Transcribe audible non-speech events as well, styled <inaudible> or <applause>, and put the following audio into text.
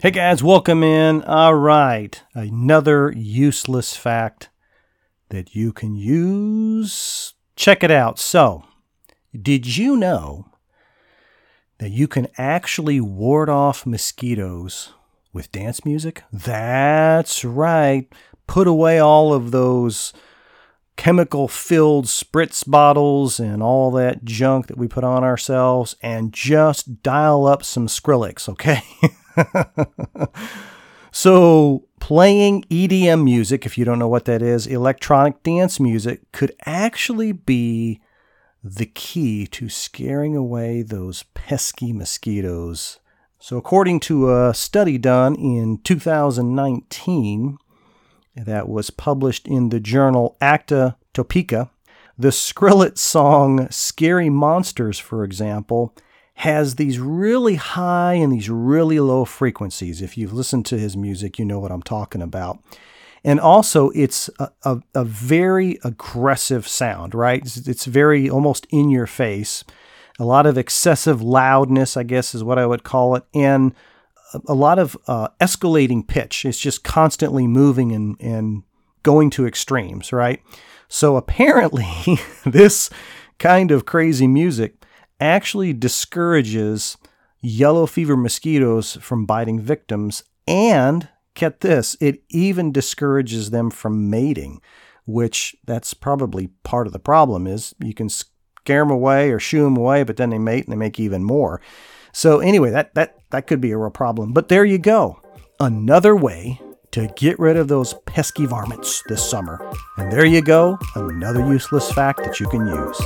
Hey guys, welcome in. All right, another useless fact that you can use. Check it out. So, did you know that you can actually ward off mosquitoes with dance music? That's right. Put away all of those chemical filled spritz bottles and all that junk that we put on ourselves and just dial up some Skrillex, okay? <laughs> so, playing EDM music, if you don't know what that is, electronic dance music, could actually be the key to scaring away those pesky mosquitoes. So, according to a study done in 2019, that was published in the journal Acta Tropica. The Skrillex song Scary Monsters, for example, has these really high and these really low frequencies. If you've listened to his music, you know what I'm talking about. And also, it's a, a, a very aggressive sound, right? It's, it's very almost in your face. A lot of excessive loudness, I guess, is what I would call it. And a lot of uh, escalating pitch. It's just constantly moving and, and going to extremes, right? So apparently, <laughs> this kind of crazy music actually discourages yellow fever mosquitoes from biting victims. And get this, it even discourages them from mating, which that's probably part of the problem is you can scare them away or shoo them away, but then they mate and they make even more. So anyway, that that that could be a real problem. But there you go. Another way to get rid of those pesky varmints this summer. And there you go, another useless fact that you can use.